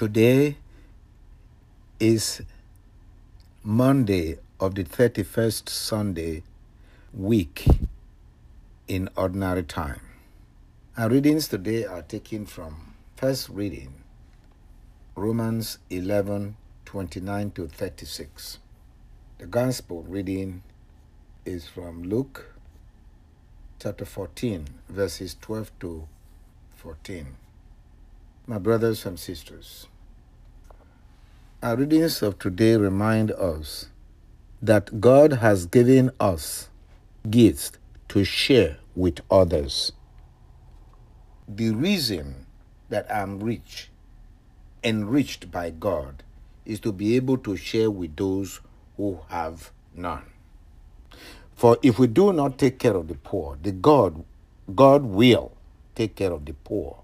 Today is Monday of the 31st Sunday week in ordinary time. Our readings today are taken from first reading Romans 11 29 to 36. The gospel reading is from Luke chapter 14, verses 12 to 14. My brothers and sisters, our readings of today remind us that God has given us gifts to share with others. The reason that I'm rich, enriched by God, is to be able to share with those who have none. For if we do not take care of the poor, the God, God will take care of the poor,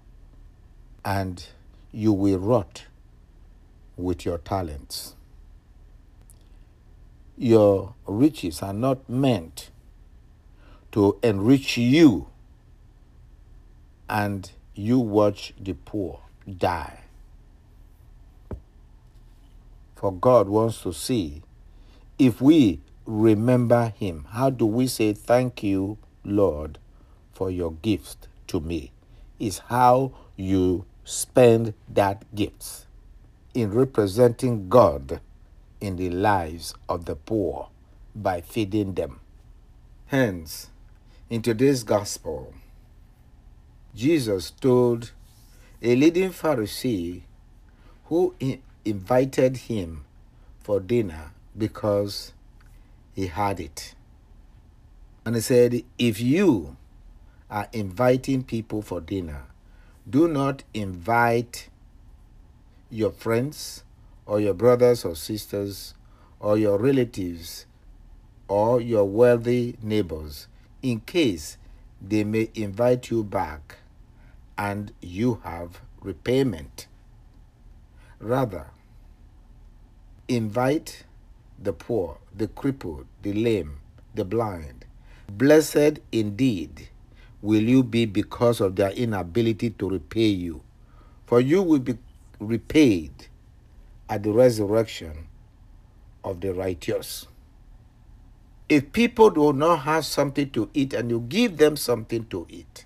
and you will rot with your talents. Your riches are not meant to enrich you, and you watch the poor die. For God wants to see if we remember Him. How do we say, Thank you, Lord, for your gift to me? Is how you spend that gift in representing God in the lives of the poor by feeding them. Hence, in today's gospel, Jesus told a leading Pharisee who invited him for dinner because he had it. And he said, If you are inviting people for dinner, do not invite your friends or your brothers or sisters or your relatives or your wealthy neighbors in case they may invite you back and you have repayment. Rather, invite the poor, the crippled, the lame, the blind. Blessed indeed will you be because of their inability to repay you, for you will be repaid at the resurrection of the righteous. If people do not have something to eat and you give them something to eat,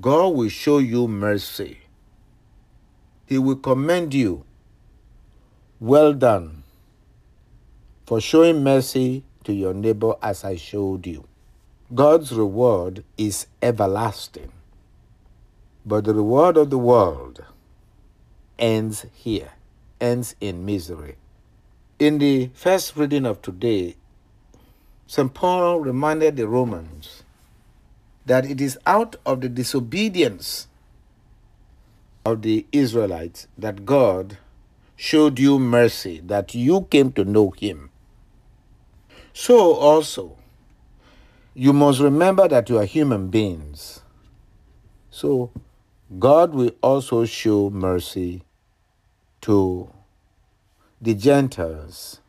God will show you mercy. He will commend you. Well done for showing mercy to your neighbor as I showed you. God's reward is everlasting, but the reward of the world ends here, ends in misery. In the first reading of today, St. Paul reminded the Romans that it is out of the disobedience of the Israelites that God showed you mercy, that you came to know Him. So also, you must remember that you are human beings. So, God will also show mercy to the Gentiles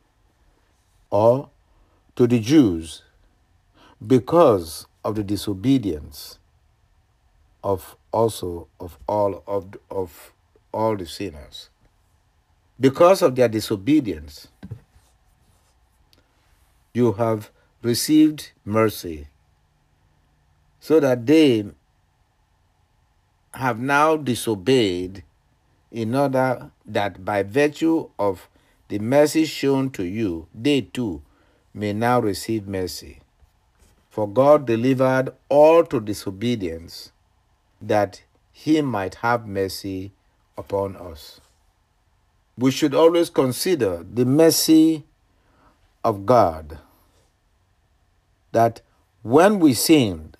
or to the Jews because of the disobedience of also of all of, of all the sinners. Because of their disobedience, you have received mercy so that they have now disobeyed in order that by virtue of the mercy shown to you, they too may now receive mercy. For God delivered all to disobedience, that he might have mercy upon us. We should always consider the mercy of God, that when we sinned,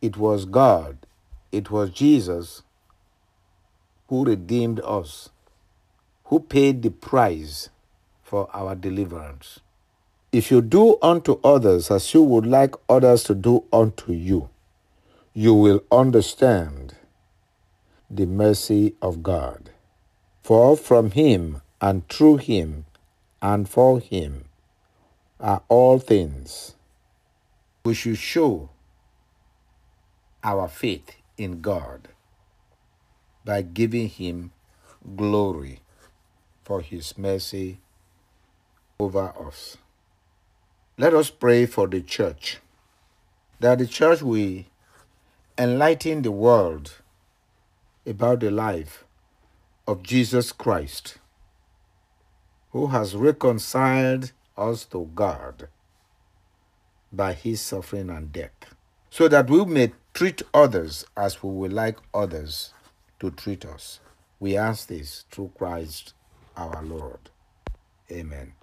it was God, it was Jesus who redeemed us, who paid the price for our deliverance. If you do unto others as you would like others to do unto you, you will understand the mercy of God. For from Him and through Him and for Him are all things. We should show our faith in God by giving Him glory for his mercy over us. Let us pray for the church, that the church will enlighten the world about the life of Jesus Christ, who has reconciled us to God by his suffering and death, so that we may treat others as we would like others to treat us. We ask this through Christ our Lord. Amen.